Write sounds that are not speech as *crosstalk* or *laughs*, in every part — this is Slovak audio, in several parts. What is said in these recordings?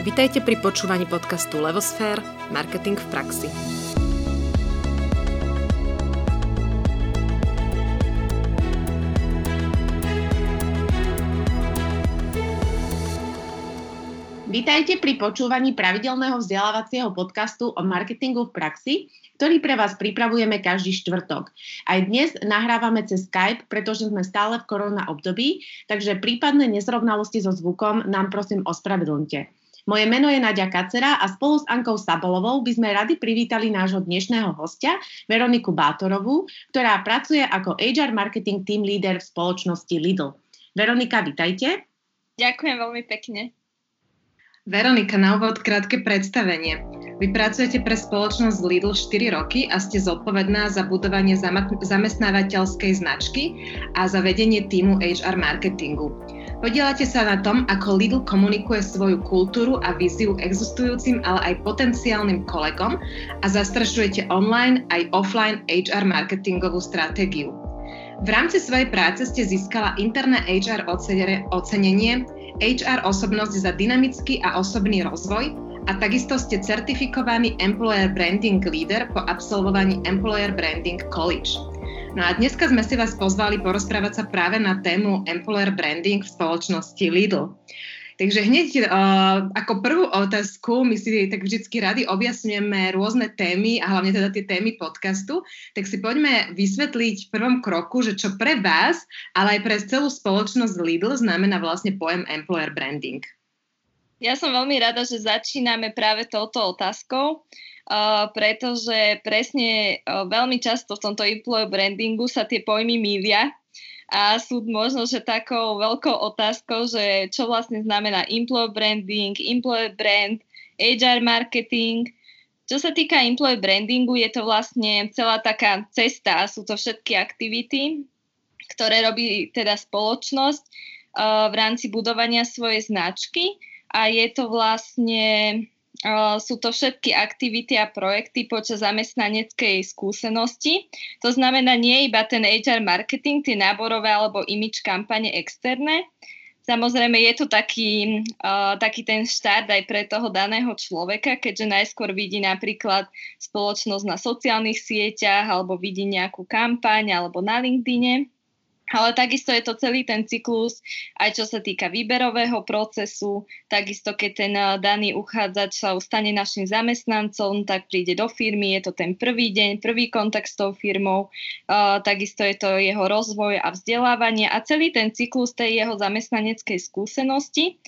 Vitajte pri počúvaní podcastu Levosfér – Marketing v praxi. Vítajte pri počúvaní pravidelného vzdelávacieho podcastu o marketingu v praxi, ktorý pre vás pripravujeme každý štvrtok. Aj dnes nahrávame cez Skype, pretože sme stále v korona období, takže prípadné nezrovnalosti so zvukom nám prosím ospravedlňte. Moje meno je Nadia Kacera a spolu s Ankou Sabolovou by sme radi privítali nášho dnešného hostia, Veroniku Bátorovú, ktorá pracuje ako HR Marketing Team Leader v spoločnosti Lidl. Veronika, vitajte. Ďakujem veľmi pekne. Veronika, na úvod krátke predstavenie. Vy pracujete pre spoločnosť Lidl 4 roky a ste zodpovedná za budovanie zamestnávateľskej značky a za vedenie týmu HR marketingu. Podielate sa na tom, ako Lidl komunikuje svoju kultúru a víziu existujúcim, ale aj potenciálnym kolegom a zastrašujete online aj offline HR marketingovú stratégiu. V rámci svojej práce ste získala interné HR ocenenie HR osobnosť za dynamický a osobný rozvoj a takisto ste certifikovaný Employer Branding Leader po absolvovaní Employer Branding College. No a dneska sme si vás pozvali porozprávať sa práve na tému employer branding v spoločnosti Lidl. Takže hneď uh, ako prvú otázku, my si tak vždycky rady objasňujeme rôzne témy a hlavne teda tie témy podcastu, tak si poďme vysvetliť v prvom kroku, že čo pre vás, ale aj pre celú spoločnosť Lidl znamená vlastne pojem employer branding. Ja som veľmi rada, že začíname práve touto otázkou, uh, pretože presne uh, veľmi často v tomto employer brandingu sa tie pojmy mýlia a sú možno, že takou veľkou otázkou, že čo vlastne znamená employer branding, employer brand, HR marketing. Čo sa týka employer brandingu, je to vlastne celá taká cesta, sú to všetky aktivity, ktoré robí teda spoločnosť uh, v rámci budovania svojej značky a je to vlastne, sú to všetky aktivity a projekty počas zamestnaneckej skúsenosti. To znamená nie iba ten HR marketing, tie náborové alebo image kampane externé, Samozrejme je to taký, uh, taký ten štart aj pre toho daného človeka, keďže najskôr vidí napríklad spoločnosť na sociálnych sieťach alebo vidí nejakú kampaň alebo na LinkedIne ale takisto je to celý ten cyklus, aj čo sa týka výberového procesu, takisto keď ten eh, daný uchádzač sa stane našim zamestnancom, tak príde do firmy, je to ten prvý deň, prvý kontakt s tou firmou, uh, takisto je to jeho rozvoj a vzdelávanie a celý ten cyklus tej jeho zamestnaneckej skúsenosti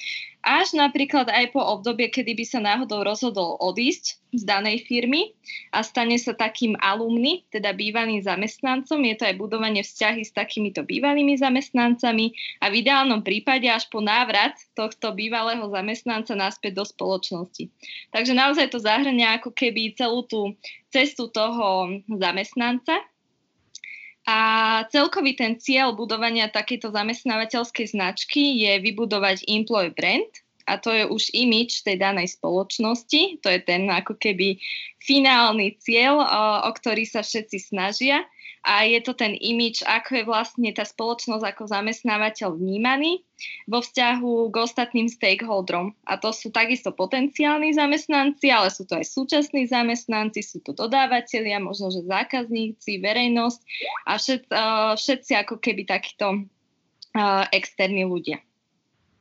až napríklad aj po obdobie, kedy by sa náhodou rozhodol odísť z danej firmy a stane sa takým alumny, teda bývalým zamestnancom. Je to aj budovanie vzťahy s takýmito bývalými zamestnancami a v ideálnom prípade až po návrat tohto bývalého zamestnanca naspäť do spoločnosti. Takže naozaj to zahrňa ako keby celú tú cestu toho zamestnanca a celkový ten cieľ budovania takejto zamestnávateľskej značky je vybudovať employee brand, a to je už imič tej danej spoločnosti. To je ten ako keby finálny cieľ, o ktorý sa všetci snažia a je to ten imič, ako je vlastne tá spoločnosť ako zamestnávateľ vnímaný vo vzťahu k ostatným stakeholderom. A to sú takisto potenciálni zamestnanci, ale sú to aj súčasní zamestnanci, sú to dodávateľia, možno že zákazníci, verejnosť a všet, uh, všetci ako keby takíto uh, externí ľudia.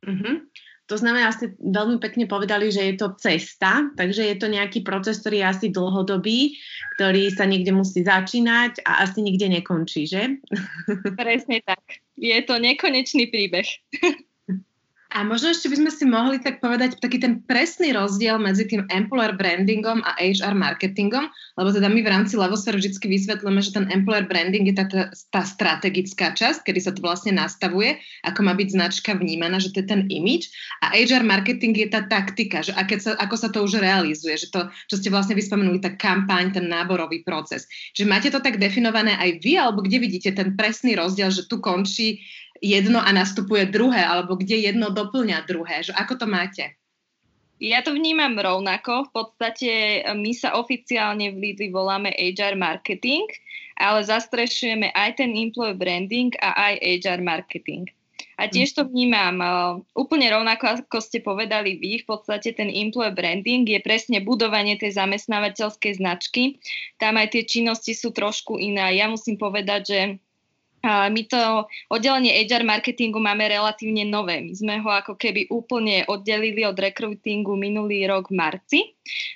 Uh-huh. To znamená, ste veľmi pekne povedali, že je to cesta, takže je to nejaký proces, ktorý je asi dlhodobý, ktorý sa niekde musí začínať a asi nikde nekončí, že? Presne tak. Je to nekonečný príbeh. A možno ešte by sme si mohli tak povedať taký ten presný rozdiel medzi tým employer brandingom a HR marketingom, lebo teda my v rámci Levosfér vždy vysvetlíme, že ten employer branding je tá, tá, strategická časť, kedy sa to vlastne nastavuje, ako má byť značka vnímaná, že to je ten image a HR marketing je tá taktika, že keď sa, ako sa to už realizuje, že to, čo ste vlastne vyspomenuli, tá kampaň, ten náborový proces. Že máte to tak definované aj vy, alebo kde vidíte ten presný rozdiel, že tu končí jedno a nastupuje druhé, alebo kde jedno doplňa druhé. Že ako to máte? Ja to vnímam rovnako. V podstate e, my sa oficiálne v Lidli voláme HR marketing, ale zastrešujeme aj ten employee branding a aj HR marketing. A tiež to vnímam uh, úplne rovnako, ako ste povedali vy, v podstate ten employer branding je presne budovanie tej zamestnávateľskej značky. Tam aj tie činnosti sú trošku iné. Ja musím povedať, že my to oddelenie HR marketingu máme relatívne nové. My sme ho ako keby úplne oddelili od recruitingu minulý rok v marci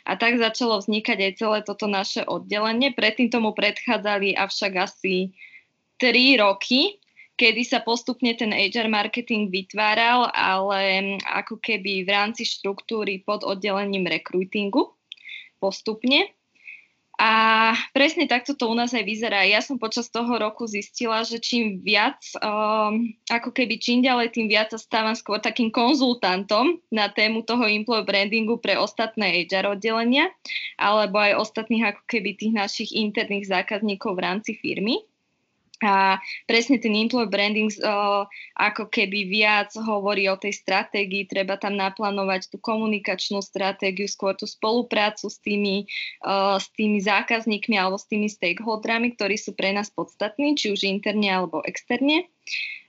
a tak začalo vznikať aj celé toto naše oddelenie. Predtým tomu predchádzali avšak asi 3 roky, kedy sa postupne ten HR marketing vytváral, ale ako keby v rámci štruktúry pod oddelením recruitingu postupne. A presne takto to u nás aj vyzerá. Ja som počas toho roku zistila, že čím viac, um, ako keby čím ďalej, tým viac sa stávam skôr takým konzultantom na tému toho employer brandingu pre ostatné HR oddelenia, alebo aj ostatných ako keby tých našich interných zákazníkov v rámci firmy. A presne ten employer branding ako keby viac hovorí o tej stratégii, treba tam naplánovať tú komunikačnú stratégiu, skôr tú spoluprácu s tými, s tými zákazníkmi alebo s tými stakeholderami, ktorí sú pre nás podstatní, či už interne alebo externe.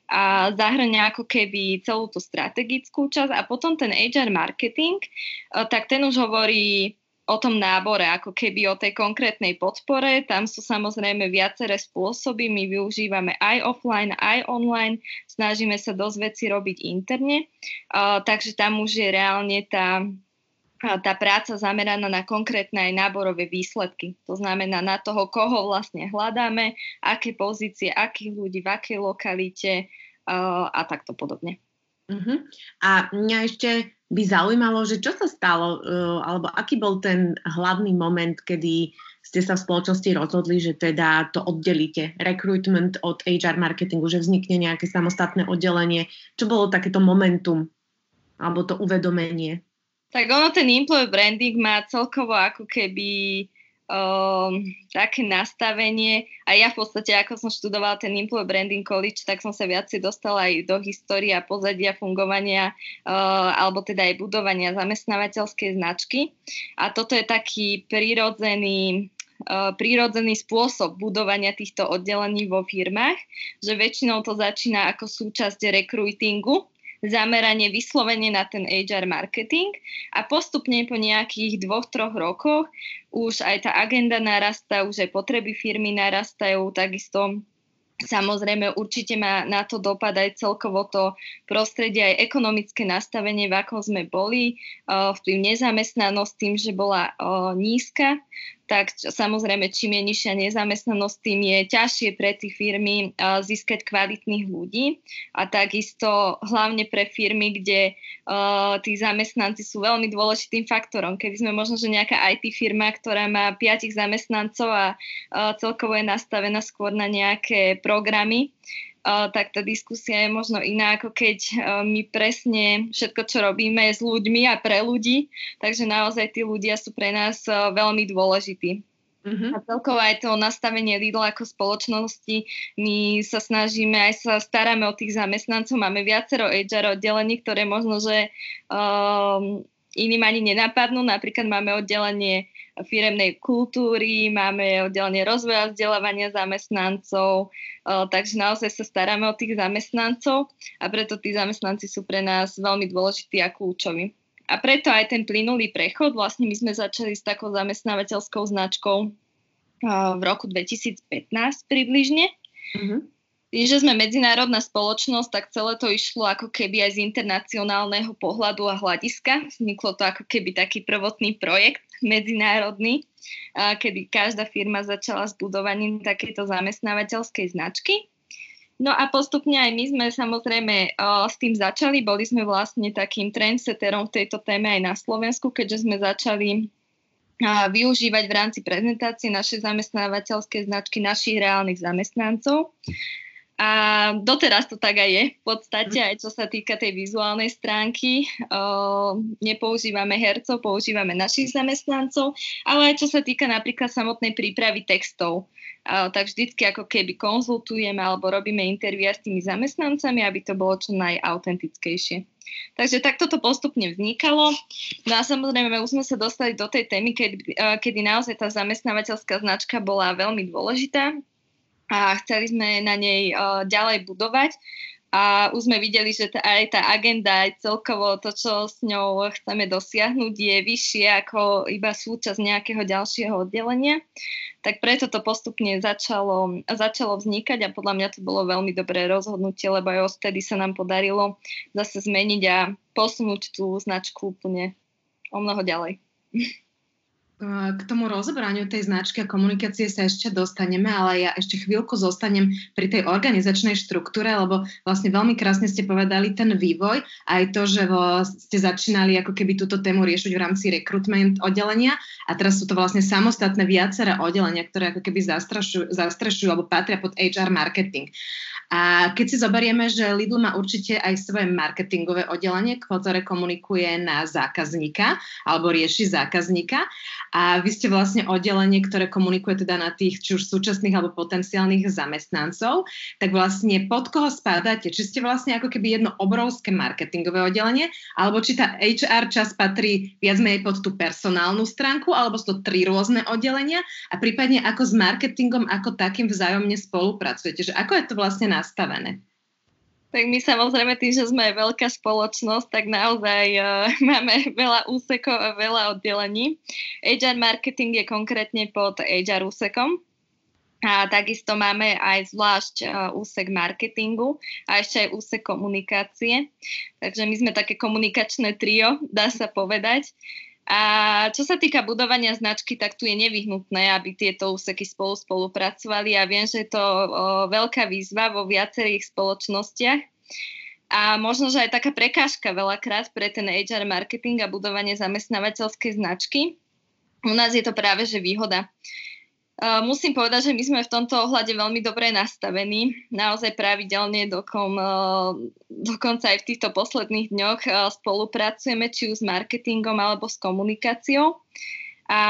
A zahrania ako keby celú tú strategickú časť. A potom ten HR marketing, tak ten už hovorí o tom nábore, ako keby o tej konkrétnej podpore. Tam sú samozrejme viaceré spôsoby. My využívame aj offline, aj online. Snažíme sa dosť veci robiť interne. Takže tam už je reálne tá, tá práca zameraná na konkrétne aj náborové výsledky. To znamená na toho, koho vlastne hľadáme, aké pozície, akých ľudí, v akej lokalite a takto podobne. Uh-huh. A mňa ešte by zaujímalo, že čo sa stalo, uh, alebo aký bol ten hlavný moment, kedy ste sa v spoločnosti rozhodli, že teda to oddelíte, recruitment od HR marketingu, že vznikne nejaké samostatné oddelenie. Čo bolo takéto momentum, alebo to uvedomenie? Tak ono, ten employer branding má celkovo ako keby um, také nastavenie. A ja v podstate, ako som študovala ten Employer Branding College, tak som sa viacej dostala aj do histórie a pozadia fungovania uh, alebo teda aj budovania zamestnávateľskej značky. A toto je taký prirodzený Uh, prírodzený spôsob budovania týchto oddelení vo firmách, že väčšinou to začína ako súčasť rekruitingu, zameranie vyslovene na ten HR marketing a postupne po nejakých dvoch, troch rokoch už aj tá agenda narastá, už aj potreby firmy narastajú, takisto Samozrejme, určite má na to dopad aj celkovo to prostredie, aj ekonomické nastavenie, v akom sme boli, vplyv nezamestnanosť tým, že bola nízka, tak samozrejme, čím je nižšia nezamestnanosť, tým je ťažšie pre tie firmy získať kvalitných ľudí a takisto hlavne pre firmy, kde tí zamestnanci sú veľmi dôležitým faktorom. Keby sme možno, že nejaká IT firma, ktorá má piatich zamestnancov a celkovo je nastavená skôr na nejaké programy, tak tá diskusia je možno iná, ako keď uh, my presne všetko, čo robíme, je s ľuďmi a pre ľudí, takže naozaj tí ľudia sú pre nás uh, veľmi dôležití. Uh-huh. A celkovo aj to nastavenie Lidl ako spoločnosti, my sa snažíme, aj sa staráme o tých zamestnancov, máme viacero HR oddelení, ktoré možno, že um, iným ani nenapadnú. Napríklad máme oddelenie firemnej kultúry, máme oddelenie rozvoja vzdelávania zamestnancov, takže naozaj sa staráme o tých zamestnancov a preto tí zamestnanci sú pre nás veľmi dôležití a kľúčoví. A preto aj ten plynulý prechod, vlastne my sme začali s takou zamestnávateľskou značkou v roku 2015 približne. Mm-hmm. Tým, že sme medzinárodná spoločnosť, tak celé to išlo ako keby aj z internacionálneho pohľadu a hľadiska. Vzniklo to ako keby taký prvotný projekt medzinárodný, kedy každá firma začala s budovaním takéto zamestnávateľskej značky. No a postupne aj my sme samozrejme s tým začali. Boli sme vlastne takým trendsetterom v tejto téme aj na Slovensku, keďže sme začali využívať v rámci prezentácie našej zamestnávateľskej značky našich reálnych zamestnancov. A doteraz to tak aj je v podstate, aj čo sa týka tej vizuálnej stránky. O, nepoužívame hercov, používame našich zamestnancov, ale aj čo sa týka napríklad samotnej prípravy textov. O, tak vždycky ako keby konzultujeme alebo robíme intervia s tými zamestnancami, aby to bolo čo najautentickejšie. Takže takto to postupne vznikalo. No a samozrejme, už sme sa dostali do tej témy, kedy, kedy naozaj tá zamestnávateľská značka bola veľmi dôležitá a chceli sme na nej ďalej budovať a už sme videli, že tá, aj tá agenda, aj celkovo to, čo s ňou chceme dosiahnuť, je vyššie ako iba súčasť nejakého ďalšieho oddelenia. Tak preto to postupne začalo, začalo vznikať a podľa mňa to bolo veľmi dobré rozhodnutie, lebo aj odtedy sa nám podarilo zase zmeniť a posunúť tú značku úplne o mnoho ďalej. *laughs* K tomu rozobraniu tej značky a komunikácie sa ešte dostaneme, ale ja ešte chvíľku zostanem pri tej organizačnej štruktúre, lebo vlastne veľmi krásne ste povedali ten vývoj, aj to, že ste začínali ako keby túto tému riešiť v rámci recruitment oddelenia a teraz sú to vlastne samostatné viaceré oddelenia, ktoré ako keby zastrešujú, zastrešujú alebo patria pod HR marketing. A keď si zoberieme, že Lidl má určite aj svoje marketingové oddelenie, ktoré komunikuje na zákazníka alebo rieši zákazníka a vy ste vlastne oddelenie, ktoré komunikuje teda na tých či už súčasných alebo potenciálnych zamestnancov, tak vlastne pod koho spadáte? Či ste vlastne ako keby jedno obrovské marketingové oddelenie, alebo či tá HR čas patrí viac menej pod tú personálnu stránku, alebo sú to tri rôzne oddelenia a prípadne ako s marketingom ako takým vzájomne spolupracujete, že ako je to vlastne nastavené? Tak my samozrejme tým, že sme veľká spoločnosť, tak naozaj uh, *laughs* máme veľa úsekov a veľa oddelení. HR marketing je konkrétne pod HR úsekom. A takisto máme aj zvlášť uh, úsek marketingu a ešte aj úsek komunikácie. Takže my sme také komunikačné trio, dá sa povedať. A čo sa týka budovania značky, tak tu je nevyhnutné, aby tieto úseky spolu spolupracovali. A viem, že je to o, veľká výzva vo viacerých spoločnostiach. A možno, že aj taká prekážka veľakrát pre ten HR marketing a budovanie zamestnávateľskej značky. U nás je to práve že výhoda. Uh, musím povedať, že my sme v tomto ohľade veľmi dobre nastavení. Naozaj pravidelne dokom, uh, dokonca aj v týchto posledných dňoch uh, spolupracujeme či už s marketingom alebo s komunikáciou a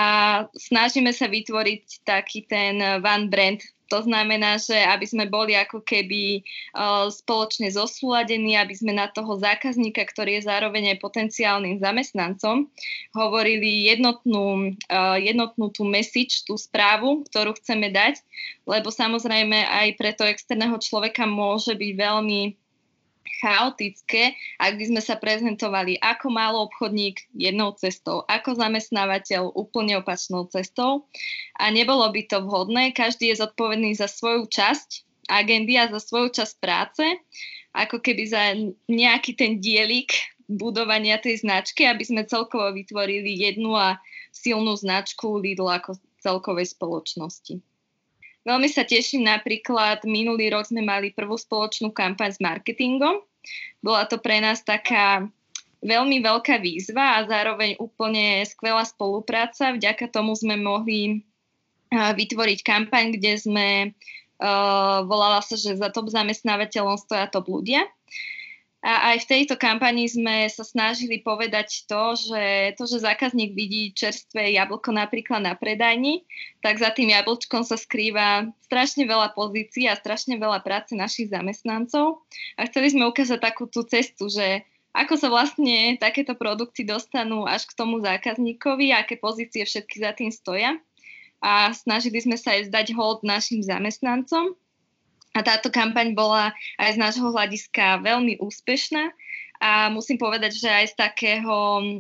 snažíme sa vytvoriť taký ten one brand to znamená, že aby sme boli ako keby uh, spoločne zosúladení, aby sme na toho zákazníka, ktorý je zároveň aj potenciálnym zamestnancom, hovorili jednotnú, uh, jednotnú tú message, tú správu, ktorú chceme dať, lebo samozrejme aj pre toho externého človeka môže byť veľmi chaotické, ak by sme sa prezentovali ako málo obchodník jednou cestou, ako zamestnávateľ úplne opačnou cestou a nebolo by to vhodné. Každý je zodpovedný za svoju časť agendy a za svoju časť práce, ako keby za nejaký ten dielik budovania tej značky, aby sme celkovo vytvorili jednu a silnú značku Lidl ako celkovej spoločnosti. Veľmi sa teším napríklad, minulý rok sme mali prvú spoločnú kampaň s marketingom. Bola to pre nás taká veľmi veľká výzva a zároveň úplne skvelá spolupráca. Vďaka tomu sme mohli vytvoriť kampaň, kde sme, uh, volala sa, že za top zamestnávateľom stoja top ľudia. A aj v tejto kampani sme sa snažili povedať to, že to, že zákazník vidí čerstvé jablko napríklad na predajni, tak za tým jablčkom sa skrýva strašne veľa pozícií a strašne veľa práce našich zamestnancov. A chceli sme ukázať takú tú cestu, že ako sa vlastne takéto produkty dostanú až k tomu zákazníkovi, aké pozície všetky za tým stoja. A snažili sme sa aj zdať hold našim zamestnancom a táto kampaň bola aj z nášho hľadiska veľmi úspešná a musím povedať, že aj z takého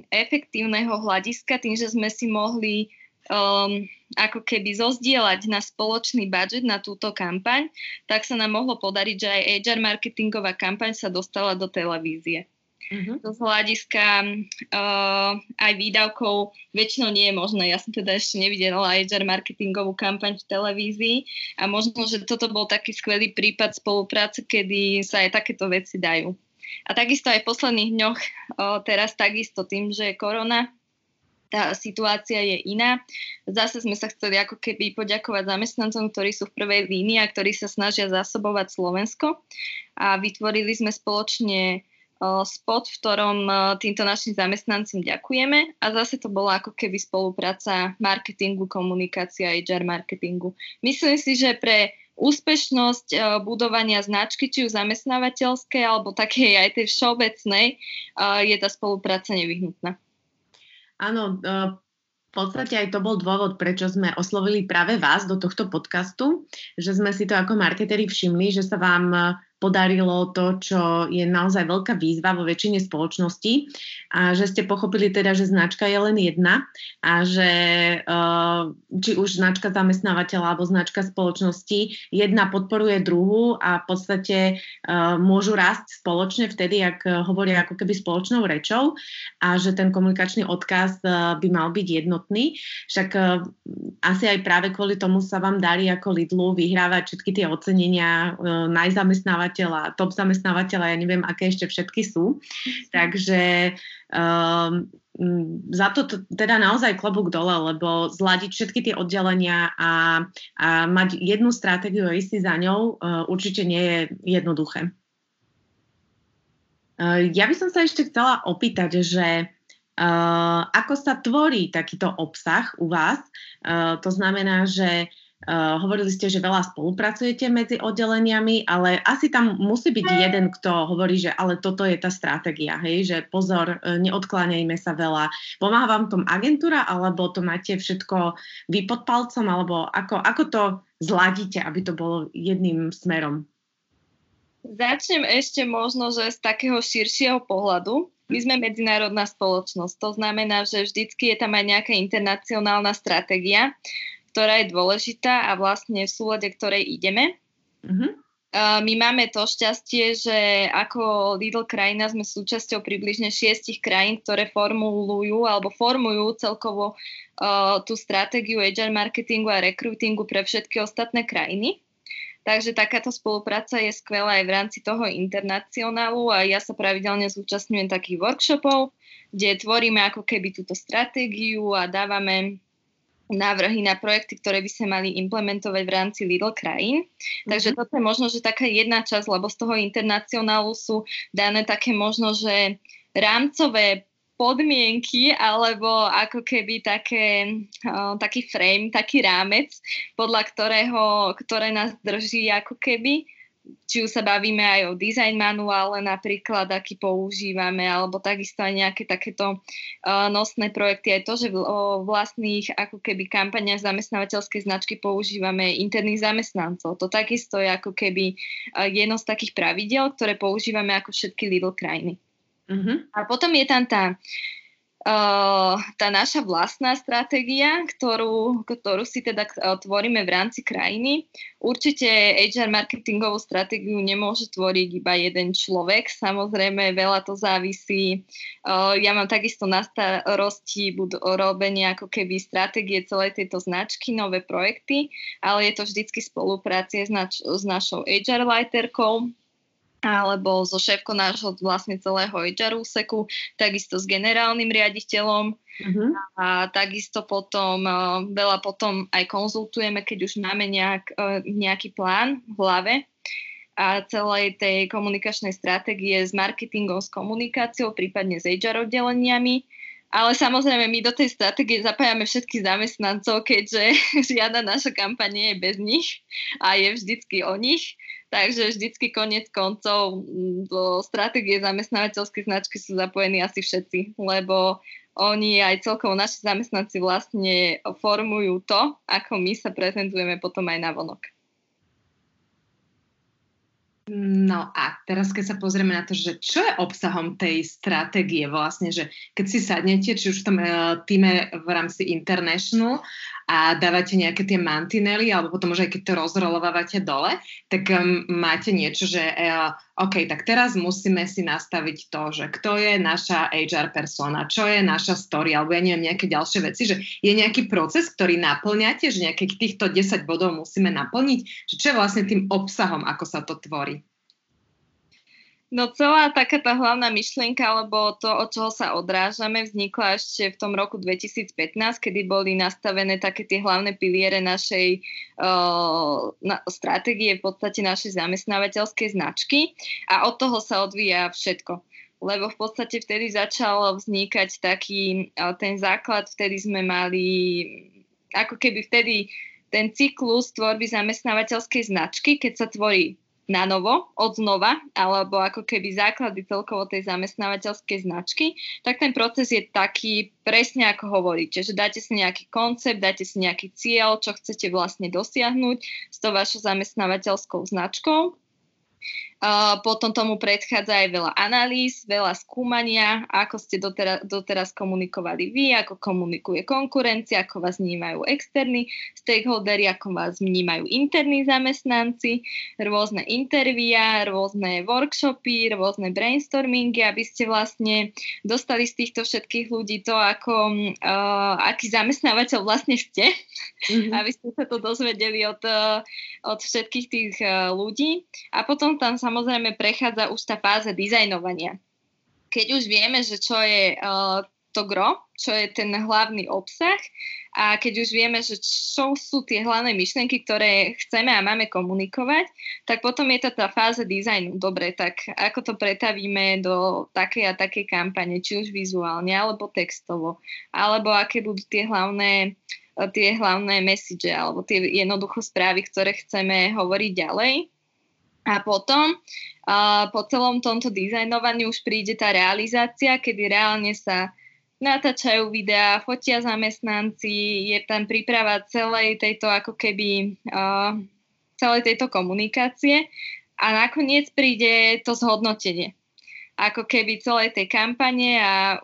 efektívneho hľadiska, tým, že sme si mohli um, ako keby zozdieľať na spoločný budget na túto kampaň, tak sa nám mohlo podariť, že aj HR marketingová kampaň sa dostala do televízie. Uh-huh. Z hľadiska uh, aj výdavkov väčšinou nie je možné. Ja som teda ešte nevidela HR marketingovú kampaň v televízii a možno, že toto bol taký skvelý prípad spolupráce, kedy sa aj takéto veci dajú. A takisto aj v posledných dňoch, uh, teraz takisto tým, že je korona, tá situácia je iná. Zase sme sa chceli ako keby poďakovať zamestnancom, ktorí sú v prvej línii a ktorí sa snažia zásobovať Slovensko. A vytvorili sme spoločne spot, v ktorom týmto našim zamestnancom ďakujeme a zase to bola ako keby spolupráca marketingu, komunikácia HR marketingu. Myslím si, že pre úspešnosť budovania značky, či už zamestnávateľskej alebo takej aj tej všeobecnej, je tá spolupráca nevyhnutná. Áno, podstate aj to bol dôvod, prečo sme oslovili práve vás do tohto podcastu, že sme si to ako marketeri všimli, že sa vám podarilo to, čo je naozaj veľká výzva vo väčšine spoločností a že ste pochopili teda, že značka je len jedna a že uh, či už značka zamestnávateľa alebo značka spoločnosti, jedna podporuje druhú a v podstate uh, môžu rásť spoločne vtedy, ak hovoria ako keby spoločnou rečou a že ten komunikačný odkaz uh, by mal byť jednotný. Však asi aj práve kvôli tomu sa vám darí ako Lidlu vyhrávať všetky tie ocenenia najzamestnávateľa zamestnávateľa, top zamestnávateľa, ja neviem, aké ešte všetky sú. Takže um, za to teda naozaj klobúk dole, lebo zladiť všetky tie oddelenia a, a mať jednu stratégiu a ísť za ňou uh, určite nie je jednoduché. Uh, ja by som sa ešte chcela opýtať, že uh, ako sa tvorí takýto obsah u vás? Uh, to znamená, že Uh, hovorili ste, že veľa spolupracujete medzi oddeleniami, ale asi tam musí byť jeden, kto hovorí, že ale toto je tá stratégia, hej, že pozor, e, neodkláňajme sa veľa. Pomáha vám tom agentúra, alebo to máte všetko vy pod palcom, alebo ako, ako to zladíte, aby to bolo jedným smerom? Začnem ešte možno, že z takého širšieho pohľadu. My sme medzinárodná spoločnosť, to znamená, že vždycky je tam aj nejaká internacionálna stratégia ktorá je dôležitá a vlastne v súlade ktorej ideme. Uh-huh. My máme to šťastie, že ako Lidl krajina sme súčasťou približne šiestich krajín, ktoré formulujú alebo formujú celkovo uh, tú stratégiu agile marketingu a recruitingu pre všetky ostatné krajiny. Takže takáto spolupráca je skvelá aj v rámci toho internacionálu a ja sa pravidelne zúčastňujem takých workshopov, kde tvoríme ako keby túto stratégiu a dávame návrhy na projekty, ktoré by sa mali implementovať v rámci Lidl krajín. Mm-hmm. Takže toto je možno, že taká jedna časť, lebo z toho internacionálu sú dané také možno, že rámcové podmienky alebo ako keby také, uh, taký frame, taký rámec, podľa ktorého, ktoré nás drží ako keby či už sa bavíme aj o design manuále napríklad, aký používame, alebo takisto aj nejaké takéto uh, nosné projekty, aj to, že v o vlastných ako keby kampaniach zamestnávateľskej značky používame interných zamestnancov. To takisto je ako keby uh, jedno z takých pravidel, ktoré používame ako všetky Lidl krajiny. Uh-huh. A potom je tam tá tá naša vlastná stratégia, ktorú, ktorú si teda uh, tvoríme v rámci krajiny. Určite HR marketingovú stratégiu nemôže tvoriť iba jeden človek. Samozrejme, veľa to závisí. Uh, ja mám takisto na starosti budú robenie ako keby stratégie celej tejto značky, nové projekty, ale je to vždycky spoluprácie s, nač- s našou HR lighterkou, alebo so šéfkou nášho vlastne celého HR úseku, takisto s generálnym riaditeľom uh-huh. a takisto potom uh, veľa potom aj konzultujeme, keď už máme nejak, uh, nejaký plán v hlave a celej tej komunikačnej stratégie s marketingom, s komunikáciou, prípadne s HR oddeleniami. Ale samozrejme, my do tej stratégie zapájame všetkých zamestnancov, keďže *laughs* žiadna naša kampaň nie je bez nich a je vždycky o nich. Takže vždycky konec koncov do stratégie zamestnávateľskej značky sú zapojení asi všetci, lebo oni aj celkovo naši zamestnanci vlastne formujú to, ako my sa prezentujeme potom aj na vonok. No a teraz keď sa pozrieme na to, že čo je obsahom tej stratégie vlastne, že keď si sadnete, či už v tom uh, týme v rámci International a dávate nejaké tie mantinely, alebo potom už aj keď to rozrolovávate dole, tak um, máte niečo, že uh, OK, tak teraz musíme si nastaviť to, že kto je naša HR persona, čo je naša story, alebo ja neviem, nejaké ďalšie veci, že je nejaký proces, ktorý naplňate, že nejakých týchto 10 bodov musíme naplniť, že čo je vlastne tým obsahom, ako sa to tvorí. No celá taká tá hlavná myšlienka, alebo to, od čoho sa odrážame, vznikla ešte v tom roku 2015, kedy boli nastavené také tie hlavné piliere našej uh, na, stratégie, v podstate našej zamestnávateľskej značky a od toho sa odvíja všetko. Lebo v podstate vtedy začal vznikať taký uh, ten základ, vtedy sme mali ako keby vtedy ten cyklus tvorby zamestnávateľskej značky, keď sa tvorí na novo, od znova, alebo ako keby základy celkovo tej zamestnávateľskej značky, tak ten proces je taký presne ako hovoríte, že dáte si nejaký koncept, dáte si nejaký cieľ, čo chcete vlastne dosiahnuť s tou vašou zamestnávateľskou značkou potom tomu predchádza aj veľa analýz, veľa skúmania, ako ste doteraz, doteraz komunikovali vy, ako komunikuje konkurencia, ako vás vnímajú externí stakeholdery, ako vás vnímajú interní zamestnanci, rôzne intervíja, rôzne workshopy, rôzne brainstormingy, aby ste vlastne dostali z týchto všetkých ľudí to, ako, uh, aký zamestnávateľ vlastne ste, mm-hmm. aby ste sa to dozvedeli od, od všetkých tých ľudí. A potom tam samozrejme prechádza už tá fáza dizajnovania. Keď už vieme, že čo je uh, to gro, čo je ten hlavný obsah a keď už vieme, že čo sú tie hlavné myšlienky, ktoré chceme a máme komunikovať, tak potom je to tá fáza dizajnu. Dobre, tak ako to pretavíme do takej a takej kampane, či už vizuálne, alebo textovo, alebo aké budú tie hlavné tie hlavné message alebo tie jednoducho správy, ktoré chceme hovoriť ďalej. A potom uh, po celom tomto dizajnovaní už príde tá realizácia, kedy reálne sa natáčajú videá, fotia zamestnanci, je tam príprava celej tejto ako keby uh, celej tejto komunikácie a nakoniec príde to zhodnotenie. Ako keby celej tej kampane a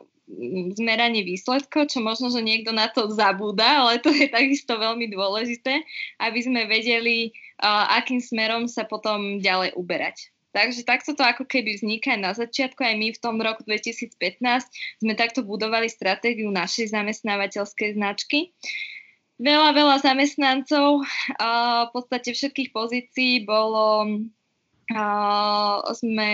zmeranie výsledkov, čo možno, že niekto na to zabúda, ale to je takisto veľmi dôležité, aby sme vedeli, akým smerom sa potom ďalej uberať. Takže takto to ako keby vzniká na začiatku. Aj my v tom roku 2015 sme takto budovali stratégiu našej zamestnávateľskej značky. Veľa, veľa zamestnancov, v podstate všetkých pozícií bolo, sme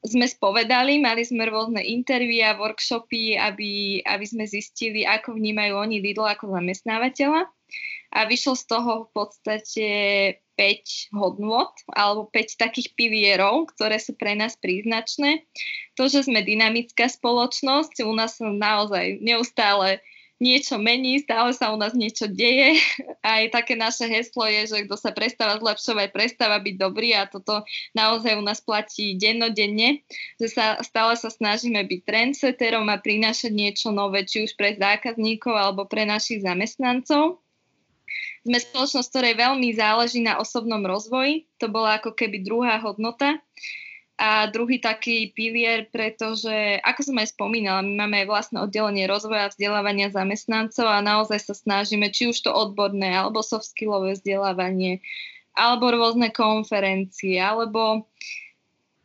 sme spovedali, mali sme rôzne intervíja, workshopy, aby, aby sme zistili, ako vnímajú oni Lidl ako zamestnávateľa. A vyšlo z toho v podstate 5 hodnot alebo 5 takých pilierov, ktoré sú pre nás príznačné. To, že sme dynamická spoločnosť, u nás naozaj neustále niečo mení, stále sa u nás niečo deje. *laughs* Aj také naše heslo je, že kto sa prestáva zlepšovať, prestáva byť dobrý a toto naozaj u nás platí dennodenne, že sa, stále sa snažíme byť trendsetterom a prinášať niečo nové, či už pre zákazníkov alebo pre našich zamestnancov. Sme spoločnosť, ktorej veľmi záleží na osobnom rozvoji. To bola ako keby druhá hodnota. A druhý taký pilier, pretože, ako som aj spomínala, my máme aj vlastné oddelenie rozvoja a vzdelávania zamestnancov a naozaj sa snažíme, či už to odborné, alebo soft skillové vzdelávanie, alebo rôzne konferencie, alebo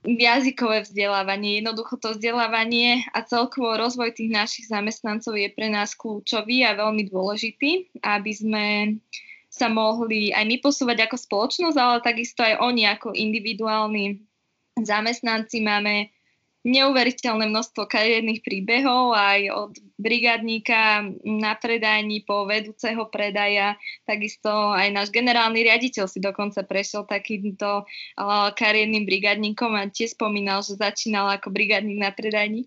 jazykové vzdelávanie. Jednoducho to vzdelávanie a celkovo rozvoj tých našich zamestnancov je pre nás kľúčový a veľmi dôležitý, aby sme sa mohli aj my posúvať ako spoločnosť, ale takisto aj oni ako individuálni zamestnanci máme neuveriteľné množstvo kariérnych príbehov aj od brigádníka na predajni po vedúceho predaja. Takisto aj náš generálny riaditeľ si dokonca prešiel takýmto uh, kariérnym brigádníkom a tiež spomínal, že začínal ako brigádník na predajni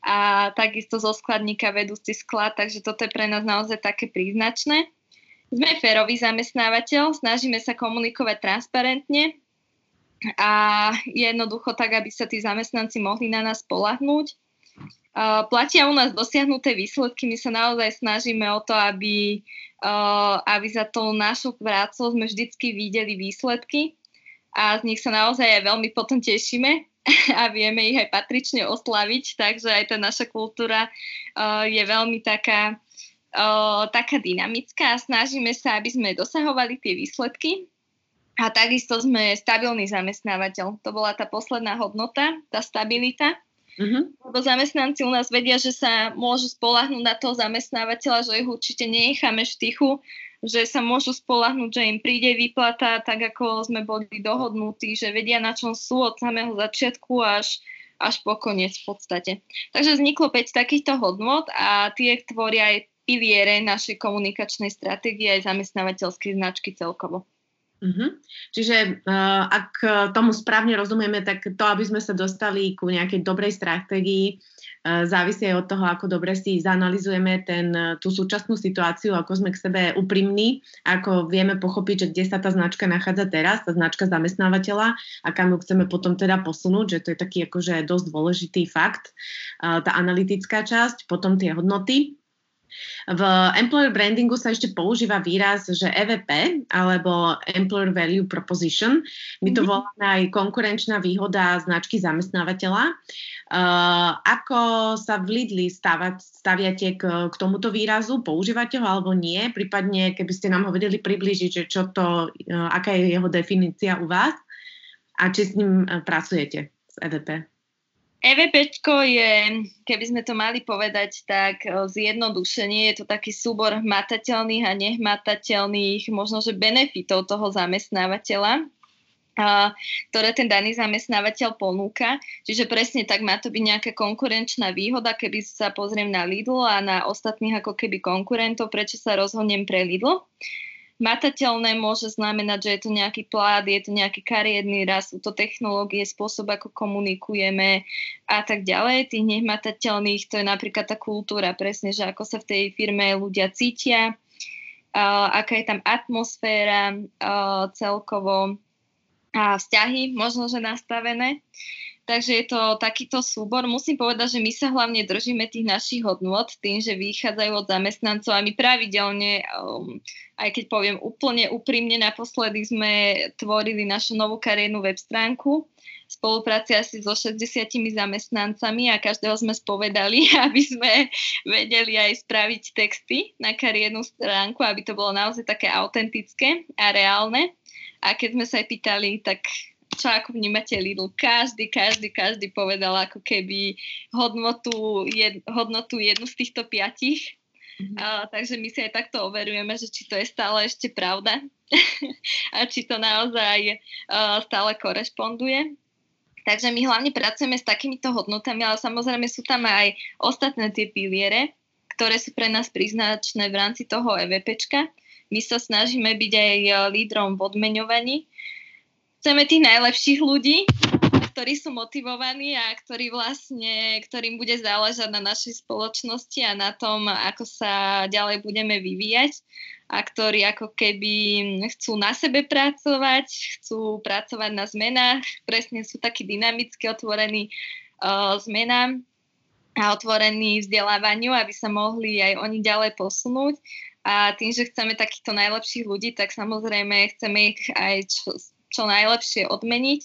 a takisto zo skladníka vedúci sklad, takže toto je pre nás naozaj také príznačné. Sme férový zamestnávateľ, snažíme sa komunikovať transparentne, a jednoducho tak, aby sa tí zamestnanci mohli na nás polahnúť. Platia u nás dosiahnuté výsledky, my sa naozaj snažíme o to, aby, aby za tou našou prácou sme vždycky videli výsledky a z nich sa naozaj aj veľmi potom tešíme *laughs* a vieme ich aj patrične oslaviť, takže aj tá naša kultúra je veľmi taká, uh, taká dynamická a snažíme sa, aby sme dosahovali tie výsledky a takisto sme stabilný zamestnávateľ. To bola tá posledná hodnota, tá stabilita. Uh-huh. Lebo zamestnanci u nás vedia, že sa môžu spolahnúť na toho zamestnávateľa, že ich určite nenecháme v tichu, že sa môžu spolahnúť, že im príde výplata tak, ako sme boli dohodnutí, že vedia, na čom sú od samého začiatku až, až po koniec v podstate. Takže vzniklo 5 takýchto hodnot a tie tvoria aj piliere našej komunikačnej stratégie aj zamestnávateľskej značky celkovo. Uh-huh. Čiže uh, ak tomu správne rozumieme, tak to, aby sme sa dostali ku nejakej dobrej stratégii, uh, závisí aj od toho, ako dobre si zanalizujeme ten, uh, tú súčasnú situáciu, ako sme k sebe úprimní, ako vieme pochopiť, že kde sa tá značka nachádza teraz, tá značka zamestnávateľa a kam ju chceme potom teda posunúť, že to je taký akože dosť dôležitý fakt, uh, tá analytická časť, potom tie hodnoty v employer brandingu sa ešte používa výraz, že EVP alebo Employer Value Proposition. My to mm-hmm. voláme aj konkurenčná výhoda značky zamestnávateľa. Uh, ako sa v Lidli stavať, staviate k, k tomuto výrazu? Používate ho alebo nie? Prípadne, keby ste nám ho vedeli približiť, že čo to, uh, aká je jeho definícia u vás a či s ním uh, pracujete s EVP? EVP je, keby sme to mali povedať, tak e, zjednodušenie je to taký súbor hmatateľných a nehmatateľných možno, že benefitov toho zamestnávateľa, ktoré ten daný zamestnávateľ ponúka. Čiže presne tak má to byť nejaká konkurenčná výhoda, keby sa pozriem na Lidl a na ostatných ako keby konkurentov, prečo sa rozhodnem pre Lidl. Matateľné môže znamenať, že je to nejaký plát, je to nejaký kariérny rast, sú to technológie, spôsob, ako komunikujeme a tak ďalej. Tých nehmatateľných to je napríklad tá kultúra, presne, že ako sa v tej firme ľudia cítia, uh, aká je tam atmosféra uh, celkovo a vzťahy možno, že nastavené. Takže je to takýto súbor. Musím povedať, že my sa hlavne držíme tých našich hodnot tým, že vychádzajú od zamestnancov a my pravidelne, um, aj keď poviem úplne úprimne, naposledy sme tvorili našu novú kariérnu web stránku spolupráci asi so 60 zamestnancami a každého sme spovedali, *laughs* aby sme vedeli aj spraviť texty na kariérnu stránku, aby to bolo naozaj také autentické a reálne. A keď sme sa aj pýtali, tak čo ako vnímate Lidl. Každý, každý, každý povedal ako keby hodnotu, jed, hodnotu jednu z týchto piatich. Mm-hmm. A, takže my si aj takto overujeme, že či to je stále ešte pravda *laughs* a či to naozaj uh, stále korešponduje. Takže my hlavne pracujeme s takýmito hodnotami, ale samozrejme sú tam aj ostatné tie piliere, ktoré sú pre nás príznačné v rámci toho EVPčka. My sa snažíme byť aj lídrom v odmeňovaní, chceme tých najlepších ľudí, ktorí sú motivovaní a ktorí vlastne, ktorým bude záležať na našej spoločnosti a na tom, ako sa ďalej budeme vyvíjať a ktorí ako keby chcú na sebe pracovať, chcú pracovať na zmenách, presne sú takí dynamicky otvorení uh, zmenám a otvorení vzdelávaniu, aby sa mohli aj oni ďalej posunúť. A tým, že chceme takýchto najlepších ľudí, tak samozrejme chceme ich aj čo, čo najlepšie odmeniť.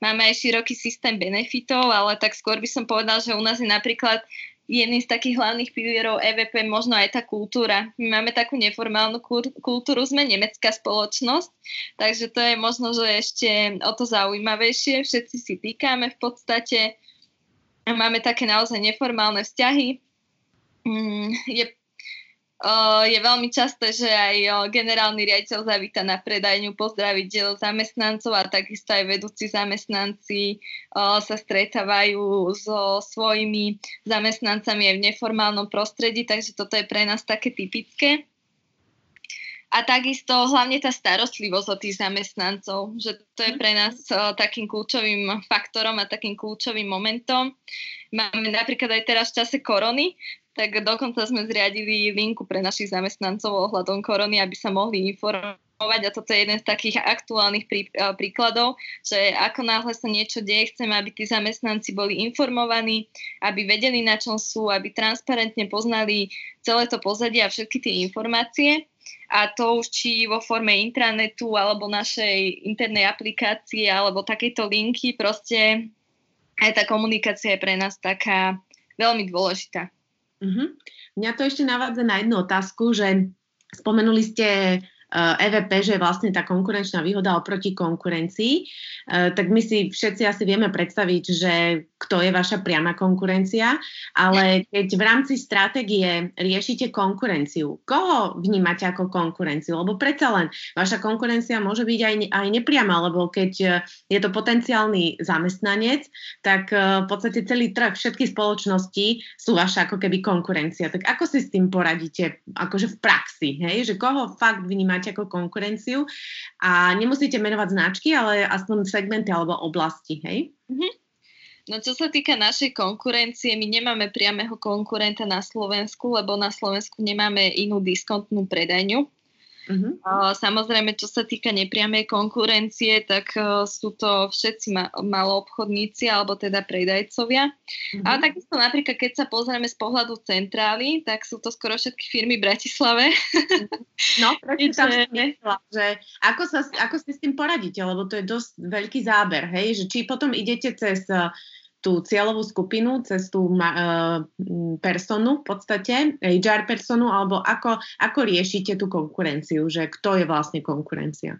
Máme aj široký systém benefitov, ale tak skôr by som povedal, že u nás je napríklad jedným z takých hlavných pilierov EVP možno aj tá kultúra. My máme takú neformálnu kultúru, sme nemecká spoločnosť, takže to je možno, že ešte o to zaujímavejšie. Všetci si týkame v podstate. Máme také naozaj neformálne vzťahy. Mm, je je veľmi časté, že aj generálny riaditeľ zavíta na predajňu pozdraviť zamestnancov a takisto aj vedúci zamestnanci sa stretávajú so svojimi zamestnancami aj v neformálnom prostredí, takže toto je pre nás také typické. A takisto hlavne tá starostlivosť o tých zamestnancov, že to je pre nás takým kľúčovým faktorom a takým kľúčovým momentom. Máme napríklad aj teraz v čase korony, tak dokonca sme zriadili linku pre našich zamestnancov ohľadom korony, aby sa mohli informovať a toto je jeden z takých aktuálnych prí, príkladov, že ako náhle sa niečo deje, chceme, aby tí zamestnanci boli informovaní, aby vedeli, na čom sú, aby transparentne poznali celé to pozadie a všetky tie informácie. A to už či vo forme intranetu alebo našej internej aplikácie alebo takejto linky, proste aj tá komunikácia je pre nás taká veľmi dôležitá. Uh-huh. Mňa to ešte navádza na jednu otázku, že spomenuli ste uh, eh, EVP, že je vlastne tá konkurenčná výhoda oproti konkurencii, uh, tak my si všetci asi vieme predstaviť, že kto je vaša priama konkurencia, ale keď v rámci stratégie riešite konkurenciu, koho vnímate ako konkurenciu? Lebo predsa len vaša konkurencia môže byť aj, aj nepriama, lebo keď e, je to potenciálny zamestnanec, tak e, v podstate celý trh, všetky spoločnosti sú vaša ako keby konkurencia. Tak ako si s tým poradíte, akože v praxi, hej? že koho fakt vnímate ako konkurenciu a nemusíte menovať značky, ale aspoň segmenty alebo oblasti, hej? Mm-hmm. No čo sa týka našej konkurencie, my nemáme priameho konkurenta na Slovensku, lebo na Slovensku nemáme inú diskontnú predajňu. Uh-huh. Samozrejme, čo sa týka nepriamej konkurencie, tak uh, sú to všetci ma- maloobchodníci alebo teda predajcovia. Uh-huh. Ale takisto napríklad, keď sa pozrieme z pohľadu centrály, tak sú to skoro všetky firmy v Bratislave. No, presne tam že ako, sa, ako si s tým poradíte, lebo to je dosť veľký záber, hej, že či potom idete cez tú cieľovú skupinu, cez tú uh, personu v podstate, HR personu, alebo ako, ako riešite tú konkurenciu, že kto je vlastne konkurencia?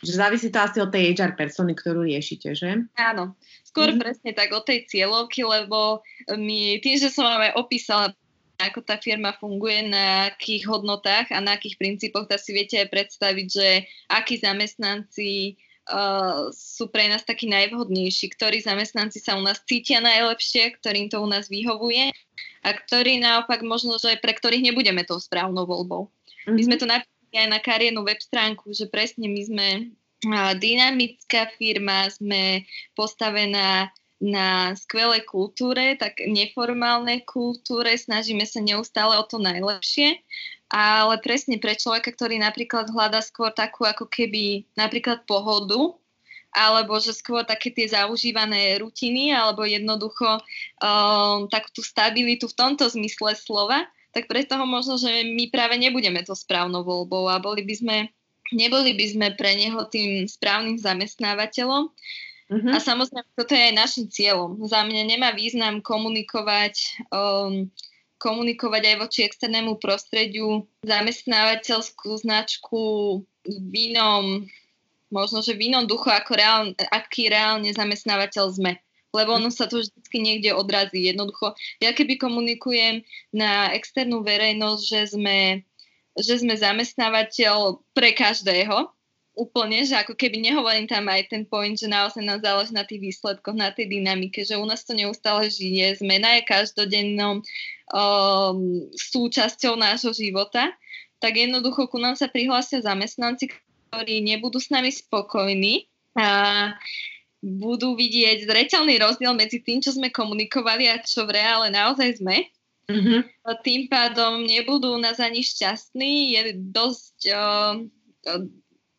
Že závisí to asi od tej HR persony, ktorú riešite, že? Áno, skôr mm. presne tak od tej cieľovky, lebo my tým, že som vám aj opísala ako tá firma funguje, na akých hodnotách a na akých princípoch, tak si viete aj predstaviť, že akí zamestnanci uh, sú pre nás takí najvhodnejší, ktorí zamestnanci sa u nás cítia najlepšie, ktorým to u nás vyhovuje a ktorí naopak možno, že pre ktorých nebudeme tou správnou voľbou. Mm-hmm. My sme mhm. to napísali aj na kariérnu web stránku, že presne my sme uh, dynamická firma, sme postavená na skvelej kultúre, tak neformálnej kultúre, snažíme sa neustále o to najlepšie ale presne pre človeka, ktorý napríklad hľadá skôr takú ako keby napríklad pohodu, alebo že skôr také tie zaužívané rutiny, alebo jednoducho um, takú tú stabilitu v tomto zmysle slova, tak pre toho možno, že my práve nebudeme to správnou voľbou a boli by sme, neboli by sme pre neho tým správnym zamestnávateľom. Uh-huh. A samozrejme, toto je aj našim cieľom. Za mňa nemá význam komunikovať um, komunikovať aj voči externému prostrediu zamestnávateľskú značku v inom, možno, že v inom duchu, ako reál, aký reálne zamestnávateľ sme. Lebo ono sa to vždy niekde odrazí. Jednoducho, ja keby komunikujem na externú verejnosť, že sme, že sme zamestnávateľ pre každého, úplne, že ako keby nehovorím tam aj ten point, že naozaj nám záleží na tých výsledkoch, na tej dynamike, že u nás to neustále žije, zmena je každodennou um, súčasťou nášho života, tak jednoducho ku nám sa prihlásia zamestnanci, ktorí nebudú s nami spokojní a budú vidieť zreteľný rozdiel medzi tým, čo sme komunikovali a čo v reále naozaj sme. Mm-hmm. Tým pádom nebudú nás ani šťastní. Je dosť uh,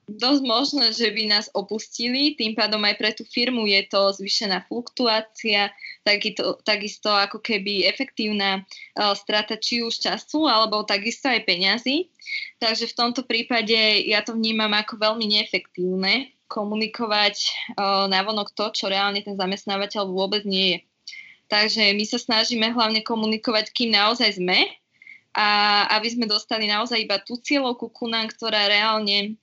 dosť možné, že by nás opustili, tým pádom aj pre tú firmu je to zvyšená fluktuácia, takisto, takisto ako keby efektívna uh, strata či už času, alebo takisto aj peňazí. Takže v tomto prípade ja to vnímam ako veľmi neefektívne komunikovať uh, navonok to, čo reálne ten zamestnávateľ vôbec nie je. Takže my sa snažíme hlavne komunikovať, kým naozaj sme a aby sme dostali naozaj iba tú cieľovku ku nám, ktorá reálne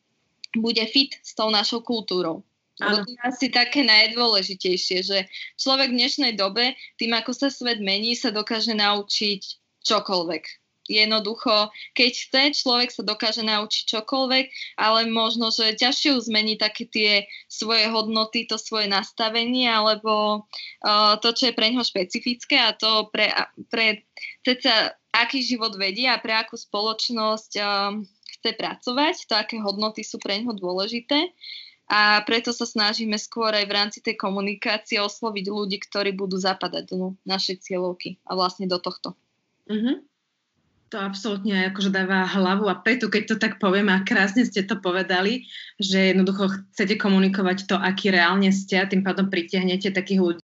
bude fit s tou našou kultúrou. Lebo to je asi také najdôležitejšie, že človek v dnešnej dobe, tým ako sa svet mení, sa dokáže naučiť čokoľvek. Jednoducho, keď chce, človek sa dokáže naučiť čokoľvek, ale možno, že ťažšie zmení také tie svoje hodnoty, to svoje nastavenie, alebo uh, to, čo je pre neho špecifické a to pre, pre ceca, aký život vedie a pre akú spoločnosť uh, chce pracovať, to aké hodnoty sú pre neho dôležité a preto sa snažíme skôr aj v rámci tej komunikácie osloviť ľudí, ktorí budú zapadať do našej cieľovky a vlastne do tohto. Mm-hmm. To absolútne akože dáva hlavu a petu, keď to tak poviem a krásne ste to povedali, že jednoducho chcete komunikovať to, aký reálne ste a tým pádom pritiahnete takých ľudí,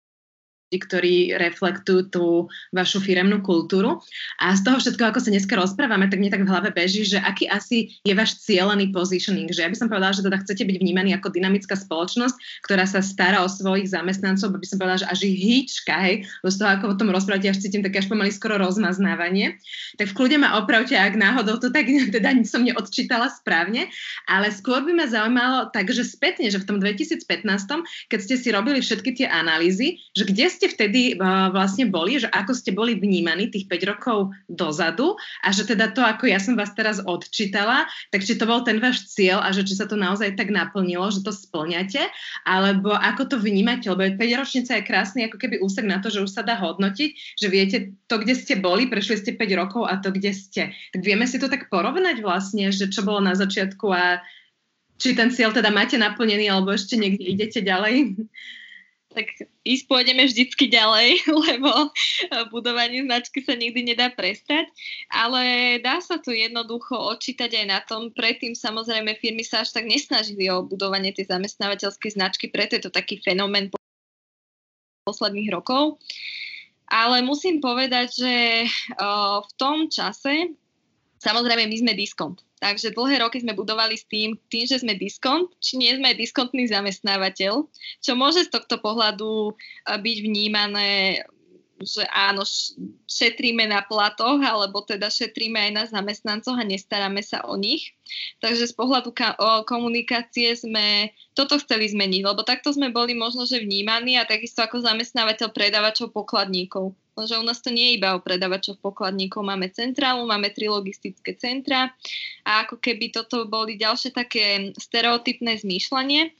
ktorí reflektujú tú vašu firemnú kultúru. A z toho všetko, ako sa dneska rozprávame, tak mne tak v hlave beží, že aký asi je váš cieľený positioning. Že ja by som povedala, že teda chcete byť vnímaní ako dynamická spoločnosť, ktorá sa stará o svojich zamestnancov, by som povedala, že až ich hýčka, hej, z toho, ako o tom rozprávate, až cítim také až pomaly skoro rozmaznávanie. Tak v kľude ma opravte, ak náhodou to tak *laughs* teda som neodčítala správne, ale skôr by ma zaujímalo takže spätne, že v tom 2015, keď ste si robili všetky tie analýzy, že kde ste vtedy uh, vlastne boli, že ako ste boli vnímaní tých 5 rokov dozadu a že teda to, ako ja som vás teraz odčítala, takže to bol ten váš cieľ a že či sa to naozaj tak naplnilo, že to splňate, alebo ako to vnímate, lebo 5 ročnica je krásny ako keby úsek na to, že už sa dá hodnotiť, že viete to, kde ste boli, prešli ste 5 rokov a to, kde ste. Tak vieme si to tak porovnať vlastne, že čo bolo na začiatku a či ten cieľ teda máte naplnený, alebo ešte niekde idete ďalej? Tak ísť pôjdeme vždycky ďalej, *laughs* lebo budovanie značky sa nikdy nedá prestať, ale dá sa tu jednoducho odčítať aj na tom. Predtým samozrejme firmy sa až tak nesnažili o budovanie tej zamestnávateľskej značky, preto je to taký fenomén posledných rokov. Ale musím povedať, že v tom čase, samozrejme my sme diskont, Takže dlhé roky sme budovali s tým, tým, že sme diskont, či nie sme diskontný zamestnávateľ, čo môže z tohto pohľadu byť vnímané že áno, šetríme na platoch, alebo teda šetríme aj na zamestnancoch a nestaráme sa o nich. Takže z pohľadu ka- o komunikácie sme toto chceli zmeniť, lebo takto sme boli možno, že vnímaní a takisto ako zamestnávateľ predávačov pokladníkov. Lenže u nás to nie je iba o predávačov pokladníkov. Máme centrálu, máme tri logistické centra a ako keby toto boli ďalšie také stereotypné zmýšľanie.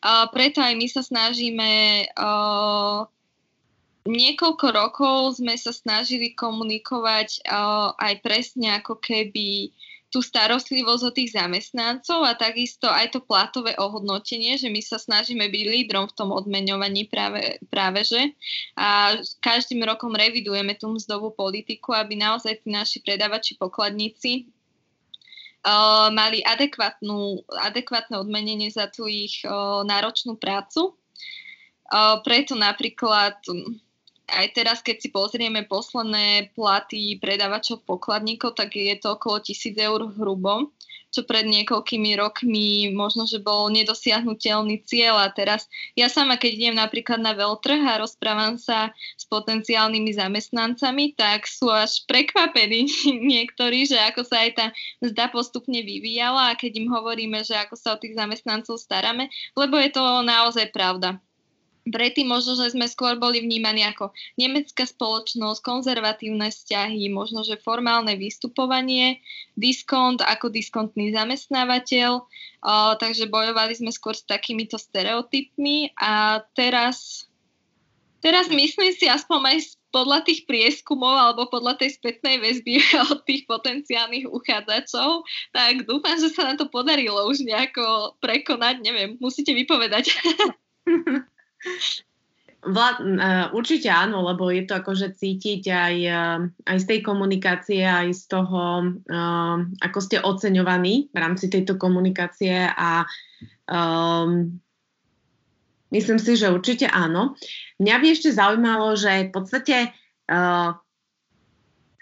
Uh, preto aj my sa snažíme uh, niekoľko rokov sme sa snažili komunikovať uh, aj presne ako keby tú starostlivosť o tých zamestnancov a takisto aj to platové ohodnotenie, že my sa snažíme byť lídrom v tom odmeňovaní práve, práve že. A každým rokom revidujeme tú mzdovú politiku, aby naozaj tí naši predávači, pokladníci uh, mali adekvátnu, adekvátne odmenenie za tú ich uh, náročnú prácu. Uh, preto napríklad aj teraz, keď si pozrieme posledné platy predávačov pokladníkov, tak je to okolo 1000 eur hrubo, čo pred niekoľkými rokmi možno, že bol nedosiahnutelný cieľ. A teraz ja sama, keď idem napríklad na veľtrh a rozprávam sa s potenciálnymi zamestnancami, tak sú až prekvapení *laughs* niektorí, že ako sa aj tá zda postupne vyvíjala a keď im hovoríme, že ako sa o tých zamestnancov staráme, lebo je to naozaj pravda Predtým možno, že sme skôr boli vnímaní ako nemecká spoločnosť, konzervatívne vzťahy, možno, že formálne vystupovanie, diskont ako diskontný zamestnávateľ, o, takže bojovali sme skôr s takýmito stereotypmi a teraz, teraz myslím si aspoň aj podľa tých prieskumov alebo podľa tej spätnej väzby *laughs* od tých potenciálnych uchádzačov, tak dúfam, že sa nám to podarilo už nejako prekonať, neviem, musíte vypovedať. *laughs* Vlad, uh, určite áno, lebo je to akože cítiť aj, uh, aj z tej komunikácie, aj z toho, uh, ako ste oceňovaní v rámci tejto komunikácie a um, myslím si, že určite áno. Mňa by ešte zaujímalo, že v podstate uh,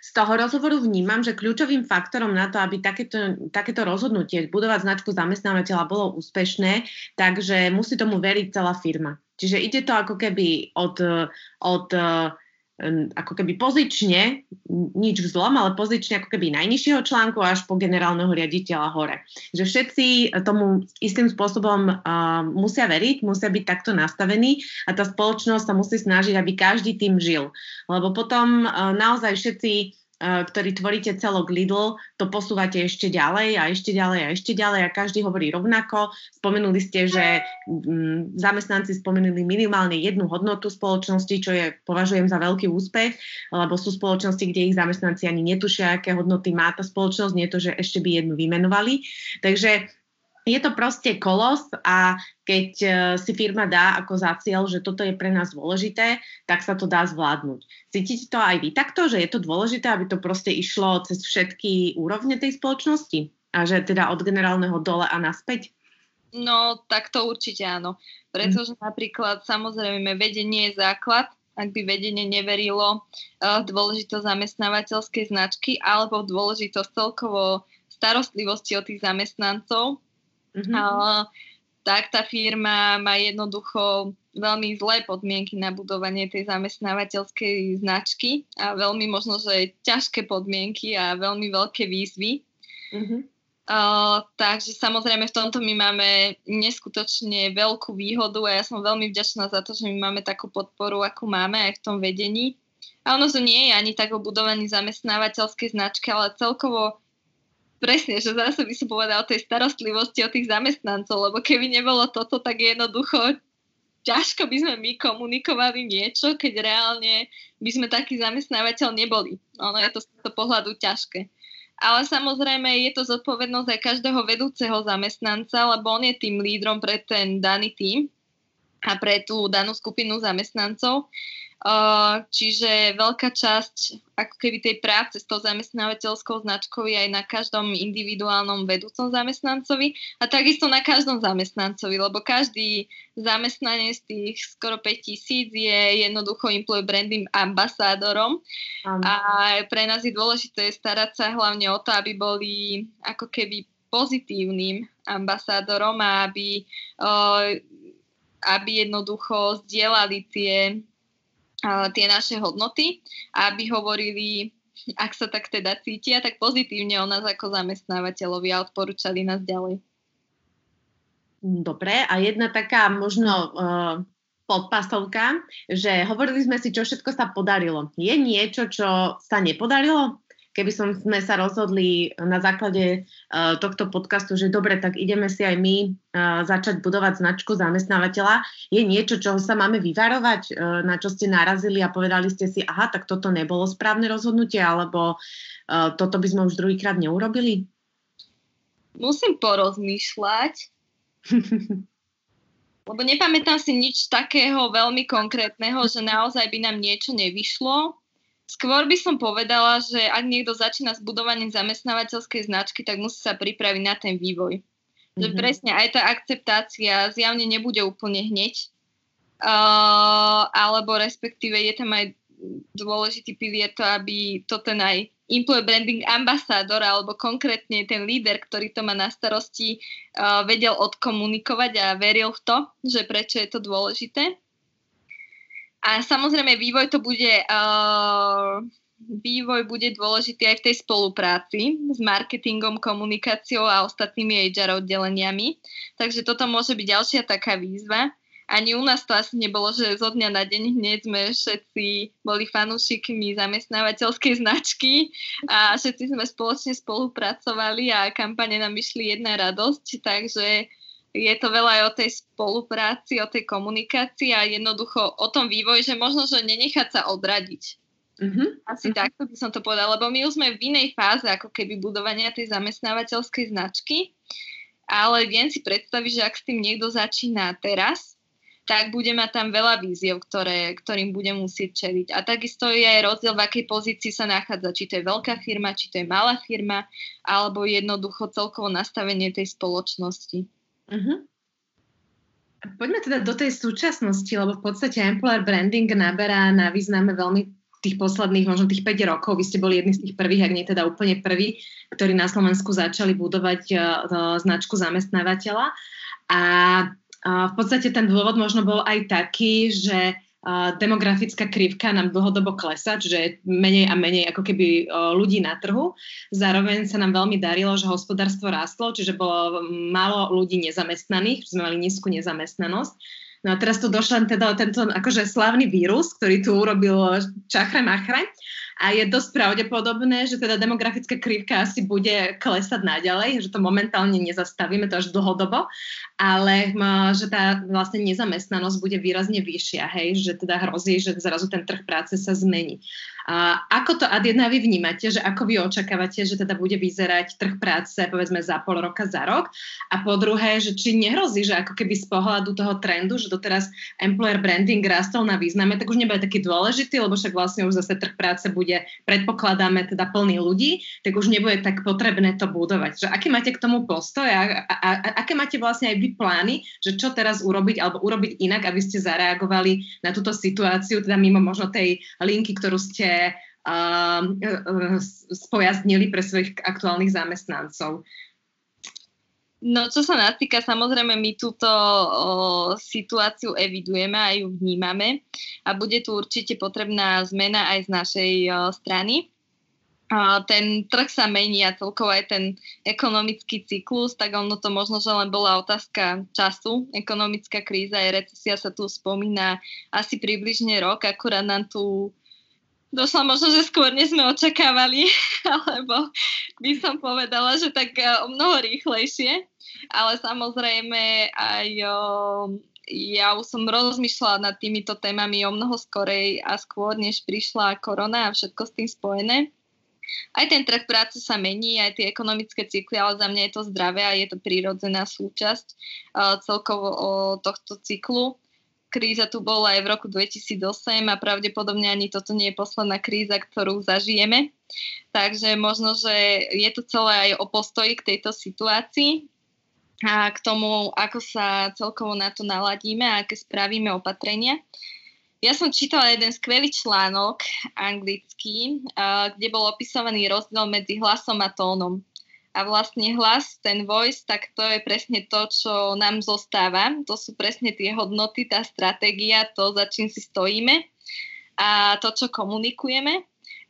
z toho rozhovoru vnímam, že kľúčovým faktorom na to, aby takéto, takéto rozhodnutie budovať značku zamestnávateľa bolo úspešné, takže musí tomu veriť celá firma. Čiže ide to ako keby od, od ako keby pozične, nič v zlom, ale pozične ako keby najnižšieho článku až po generálneho riaditeľa hore. Že všetci tomu istým spôsobom uh, musia veriť, musia byť takto nastavení a tá spoločnosť sa musí snažiť, aby každý tým žil. Lebo potom uh, naozaj všetci Eh, ktorý tvoríte celok Lidl, to posúvate ešte ďalej a ešte ďalej a ešte ďalej a každý hovorí rovnako. Spomenuli ste, že mm, zamestnanci spomenuli minimálne jednu hodnotu spoločnosti, čo je, považujem za veľký úspech, lebo sú spoločnosti, kde ich zamestnanci ani netušia, aké hodnoty má tá spoločnosť, nie to, že ešte by jednu vymenovali. Takže je to proste kolos a keď e, si firma dá ako za cieľ, že toto je pre nás dôležité, tak sa to dá zvládnuť. Cítite to aj vy takto, že je to dôležité, aby to proste išlo cez všetky úrovne tej spoločnosti? A že teda od generálneho dole a naspäť? No, tak to určite áno. Pretože mm. napríklad samozrejme vedenie je základ, ak by vedenie neverilo v dôležitosť zamestnávateľskej značky alebo v dôležitosť celkovo starostlivosti o tých zamestnancov, Mm-hmm. Tak tá firma má jednoducho veľmi zlé podmienky na budovanie tej zamestnávateľskej značky a veľmi možno, že ťažké podmienky a veľmi veľké výzvy. Mm-hmm. Uh, takže samozrejme v tomto my máme neskutočne veľkú výhodu a ja som veľmi vďačná za to, že my máme takú podporu, akú máme aj v tom vedení. A ono to nie je ani tak o budovaní zamestnávateľskej značky, ale celkovo presne, že zase by som povedala o tej starostlivosti o tých zamestnancov, lebo keby nebolo toto, tak jednoducho ťažko by sme my komunikovali niečo, keď reálne by sme taký zamestnávateľ neboli. Ono je to z toho pohľadu ťažké ale samozrejme je to zodpovednosť aj každého vedúceho zamestnanca, lebo on je tým lídrom pre ten daný tým a pre tú danú skupinu zamestnancov. Čiže veľká časť ako keby tej práce s tou zamestnávateľskou značkou je aj na každom individuálnom vedúcom zamestnancovi a takisto na každom zamestnancovi, lebo každý zamestnanec z tých skoro 5 tisíc je jednoducho employee branding ambasádorom. A pre nás je dôležité starať sa hlavne o to, aby boli ako keby pozitívnym ambasádorom a aby, aby jednoducho zdieľali tie tie naše hodnoty aby hovorili, ak sa tak teda cítia, tak pozitívne o nás ako zamestnávateľovi a odporúčali nás ďalej. Dobre, a jedna taká možno uh, podpasovka, že hovorili sme si, čo všetko sa podarilo. Je niečo, čo sa nepodarilo? Keby som, sme sa rozhodli na základe uh, tohto podcastu, že dobre, tak ideme si aj my uh, začať budovať značku zamestnávateľa, je niečo, čo sa máme vyvarovať, uh, na čo ste narazili a povedali ste si, aha, tak toto nebolo správne rozhodnutie, alebo uh, toto by sme už druhýkrát neurobili? Musím porozmýšľať. *laughs* lebo nepamätám si nič takého veľmi konkrétneho, že naozaj by nám niečo nevyšlo. Skôr by som povedala, že ak niekto začína s budovaním zamestnávateľskej značky, tak musí sa pripraviť na ten vývoj. Mm-hmm. Že mhm. presne aj tá akceptácia zjavne nebude úplne hneď, uh, alebo respektíve je tam aj dôležitý pilier to, aby to ten aj employee branding ambasádor alebo konkrétne ten líder, ktorý to má na starosti, uh, vedel odkomunikovať a veril v to, že prečo je to dôležité. A samozrejme vývoj to bude, uh, vývoj bude dôležitý aj v tej spolupráci s marketingom, komunikáciou a ostatnými HR oddeleniami. Takže toto môže byť ďalšia taká výzva. Ani u nás to asi nebolo, že zo dňa na deň hneď sme všetci boli fanúšikmi zamestnávateľskej značky a všetci sme spoločne spolupracovali a kampane nám vyšli jedna radosť, takže je to veľa aj o tej spolupráci, o tej komunikácii a jednoducho o tom vývoji, že možno, že nenechať sa odradiť. Mm-hmm. Asi mm-hmm. takto by som to povedala, lebo my už sme v inej fáze ako keby budovania tej zamestnávateľskej značky, ale viem si predstaviť, že ak s tým niekto začína teraz, tak bude mať tam veľa víziev, ktoré, ktorým bude musieť čeliť. A takisto je aj rozdiel, v akej pozícii sa nachádza, či to je veľká firma, či to je malá firma, alebo jednoducho celkovo nastavenie tej spoločnosti. Uh-huh. Poďme teda do tej súčasnosti, lebo v podstate employer branding naberá na význame veľmi tých posledných, možno tých 5 rokov. Vy ste boli jedni z tých prvých, ak nie teda úplne prvý, ktorí na Slovensku začali budovať uh, značku zamestnávateľa. A uh, v podstate ten dôvod možno bol aj taký, že demografická krivka nám dlhodobo klesá, čiže menej a menej ako keby ľudí na trhu. Zároveň sa nám veľmi darilo, že hospodárstvo rástlo, čiže bolo málo ľudí nezamestnaných, sme mali nízku nezamestnanosť. No a teraz tu došla teda tento akože slavný vírus, ktorý tu urobil čachre machre a je dosť pravdepodobné, že teda demografická krivka asi bude klesať naďalej, že to momentálne nezastavíme, to až dlhodobo, ale že tá vlastne nezamestnanosť bude výrazne vyššia, hej, že teda hrozí, že zrazu ten trh práce sa zmení. A ako to ad jedna vy vnímate, že ako vy očakávate, že teda bude vyzerať trh práce povedzme za pol roka, za rok? A po druhé, že či nehrozí, že ako keby z pohľadu toho trendu, že doteraz employer branding rastol na význame, tak už nebude taký dôležitý, lebo však vlastne už zase trh práce bude, predpokladáme teda plný ľudí, tak už nebude tak potrebné to budovať. Že aký máte k tomu postoj a, a, a aké máte vlastne aj vy plány, že čo teraz urobiť alebo urobiť inak, aby ste zareagovali na túto situáciu, teda mimo možno tej linky, ktorú ste uh, spojaznili pre svojich aktuálnych zamestnancov. No, čo sa nás týka, samozrejme, my túto o, situáciu evidujeme a ju vnímame a bude tu určite potrebná zmena aj z našej o, strany. ten trh sa mení a celkovo aj ten ekonomický cyklus, tak ono to možno, že len bola otázka času. Ekonomická kríza a recesia sa tu spomína asi približne rok, akurát nám tu došla možno, že skôr než sme očakávali, *laughs* alebo by som povedala, že tak e, o mnoho rýchlejšie. Ale samozrejme aj o, ja už som rozmýšľala nad týmito témami o mnoho skorej a skôr, než prišla korona a všetko s tým spojené aj ten trh práce sa mení, aj tie ekonomické cykly, ale za mňa je to zdravé a je to prírodzená súčasť uh, celkovo tohto cyklu. Kríza tu bola aj v roku 2008 a pravdepodobne ani toto nie je posledná kríza, ktorú zažijeme. Takže možno, že je to celé aj o postoji k tejto situácii a k tomu, ako sa celkovo na to naladíme a aké spravíme opatrenia. Ja som čítala jeden skvelý článok anglický, kde bol opisovaný rozdiel medzi hlasom a tónom. A vlastne hlas, ten voice, tak to je presne to, čo nám zostáva. To sú presne tie hodnoty, tá stratégia, to, za čím si stojíme a to, čo komunikujeme.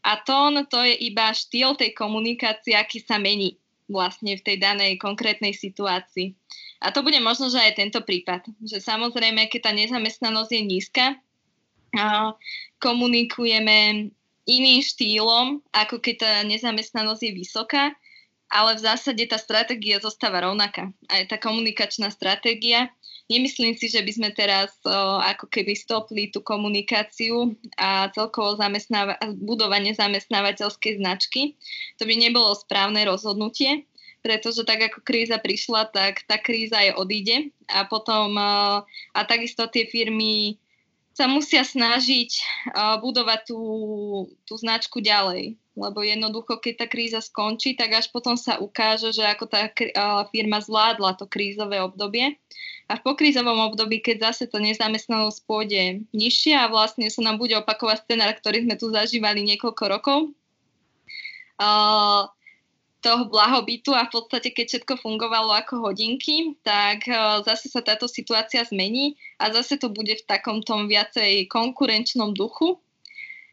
A tón, to je iba štýl tej komunikácie, aký sa mení vlastne v tej danej konkrétnej situácii. A to bude možno, že aj tento prípad. Že samozrejme, keď tá nezamestnanosť je nízka, komunikujeme iným štýlom, ako keď tá nezamestnanosť je vysoká, ale v zásade tá stratégia zostáva rovnaká. Aj tá komunikačná stratégia. Nemyslím si, že by sme teraz o, ako keby stopli tú komunikáciu a celkovo zamestnáva- budovanie zamestnávateľskej značky. To by nebolo správne rozhodnutie, pretože tak ako kríza prišla, tak tá kríza aj odíde a potom o, a takisto tie firmy sa musia snažiť uh, budovať tú, tú značku ďalej. Lebo jednoducho, keď tá kríza skončí, tak až potom sa ukáže, že ako tá firma zvládla to krízové obdobie. A v pokrízovom období, keď zase to nezamestnanosť pôjde nižšie a vlastne sa nám bude opakovať scenár, ktorý sme tu zažívali niekoľko rokov, toho blahobytu a v podstate, keď všetko fungovalo ako hodinky, tak zase sa táto situácia zmení a zase to bude v takom tom viacej konkurenčnom duchu.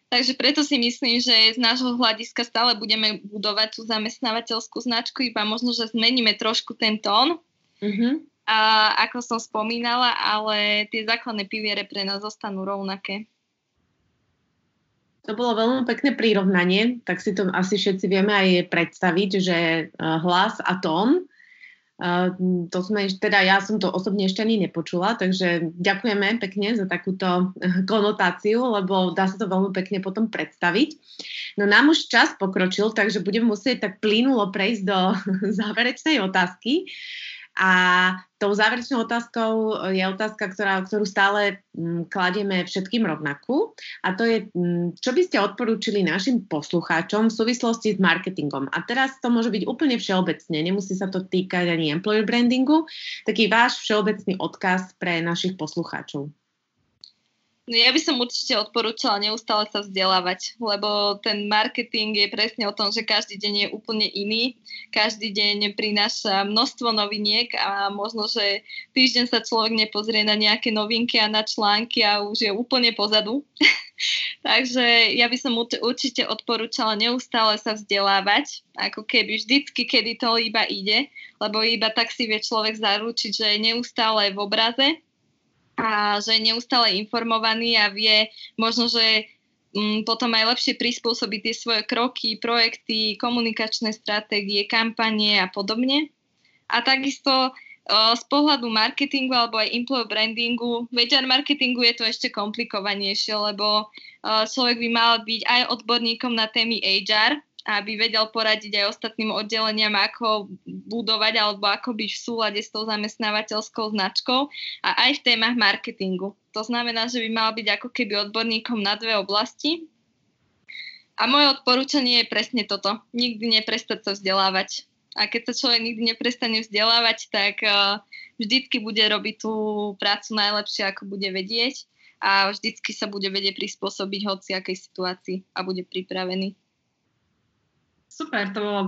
Takže preto si myslím, že z nášho hľadiska stále budeme budovať tú zamestnávateľskú značku, iba možno, že zmeníme trošku ten tón. Mm-hmm. A ako som spomínala, ale tie základné piliere pre nás zostanú rovnaké. To bolo veľmi pekné prirovnanie, tak si to asi všetci vieme aj predstaviť, že eh, hlas a tón, to sme, teda ja som to osobne ešte ani nepočula, takže ďakujeme pekne za takúto eh, konotáciu, lebo dá sa to veľmi pekne potom predstaviť. No nám už čas pokročil, takže budem musieť tak plynulo prejsť do *laughs* záverečnej otázky. A tou záverečnou otázkou je otázka, ktorá, ktorú stále mm, kladieme všetkým rovnakú. A to je, mm, čo by ste odporúčili našim poslucháčom v súvislosti s marketingom. A teraz to môže byť úplne všeobecne, nemusí sa to týkať ani employer brandingu. Taký váš všeobecný odkaz pre našich poslucháčov. No ja by som určite odporúčala neustále sa vzdelávať, lebo ten marketing je presne o tom, že každý deň je úplne iný. Každý deň prináša množstvo noviniek a možno, že týždeň sa človek nepozrie na nejaké novinky a na články a už je úplne pozadu. *laughs* Takže ja by som určite odporúčala neustále sa vzdelávať, ako keby vždycky, kedy to iba ide, lebo iba tak si vie človek zaručiť, že je neustále v obraze a že je neustále informovaný a vie možno, že mm, potom aj lepšie prispôsobiť tie svoje kroky, projekty, komunikačné stratégie, kampanie a podobne. A takisto z pohľadu marketingu alebo aj employer brandingu, v HR marketingu je to ešte komplikovanejšie, lebo človek by mal byť aj odborníkom na témy HR, aby vedel poradiť aj ostatným oddeleniam, ako budovať alebo ako byť v súlade s tou zamestnávateľskou značkou a aj v témach marketingu. To znamená, že by mal byť ako keby odborníkom na dve oblasti. A moje odporúčanie je presne toto. Nikdy neprestať sa vzdelávať. A keď sa človek nikdy neprestane vzdelávať, tak uh, vždycky bude robiť tú prácu najlepšie, ako bude vedieť a vždycky sa bude vedieť prispôsobiť hociakej situácii a bude pripravený. Super, to bol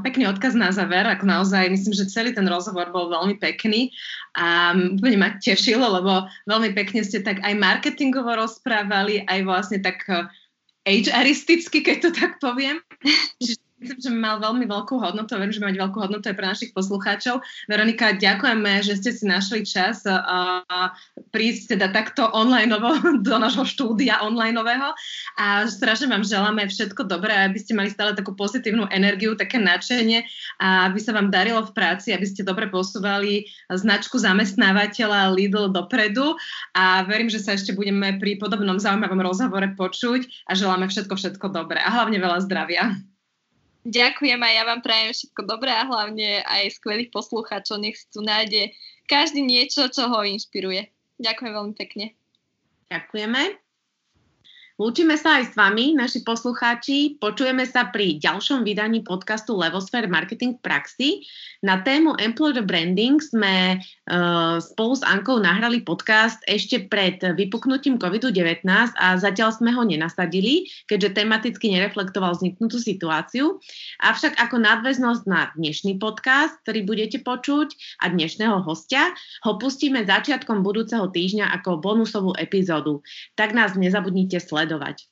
pekný odkaz na záver, ako naozaj myslím, že celý ten rozhovor bol veľmi pekný a úplne ma tešilo, lebo veľmi pekne ste tak aj marketingovo rozprávali, aj vlastne tak HRisticky, keď to tak poviem. Čiže *laughs* myslím, že mal veľmi veľkú hodnotu, verím, že mať veľkú hodnotu aj pre našich poslucháčov. Veronika, ďakujeme, že ste si našli čas a prísť teda takto online *laughs* do nášho štúdia onlineového a strašne vám želáme všetko dobré, aby ste mali stále takú pozitívnu energiu, také nadšenie a aby sa vám darilo v práci, aby ste dobre posúvali značku zamestnávateľa Lidl dopredu a verím, že sa ešte budeme pri podobnom zaujímavom rozhovore počuť a želáme všetko, všetko dobré a hlavne veľa zdravia. Ďakujem a ja vám prajem všetko dobré a hlavne aj skvelých poslucháčov. Nech si tu nájde každý niečo, čo ho inšpiruje. Ďakujem veľmi pekne. Ďakujeme. Lúčime sa aj s vami, naši poslucháči. Počujeme sa pri ďalšom vydaní podcastu Levosphere Marketing v praxi. Na tému Employer Branding sme uh, spolu s Ankou nahrali podcast ešte pred vypuknutím COVID-19 a zatiaľ sme ho nenasadili, keďže tematicky nereflektoval vzniknutú situáciu. Avšak ako nadväznosť na dnešný podcast, ktorý budete počuť a dnešného hostia, ho pustíme začiatkom budúceho týždňa ako bonusovú epizódu. Tak nás nezabudnite sledovať sledovať.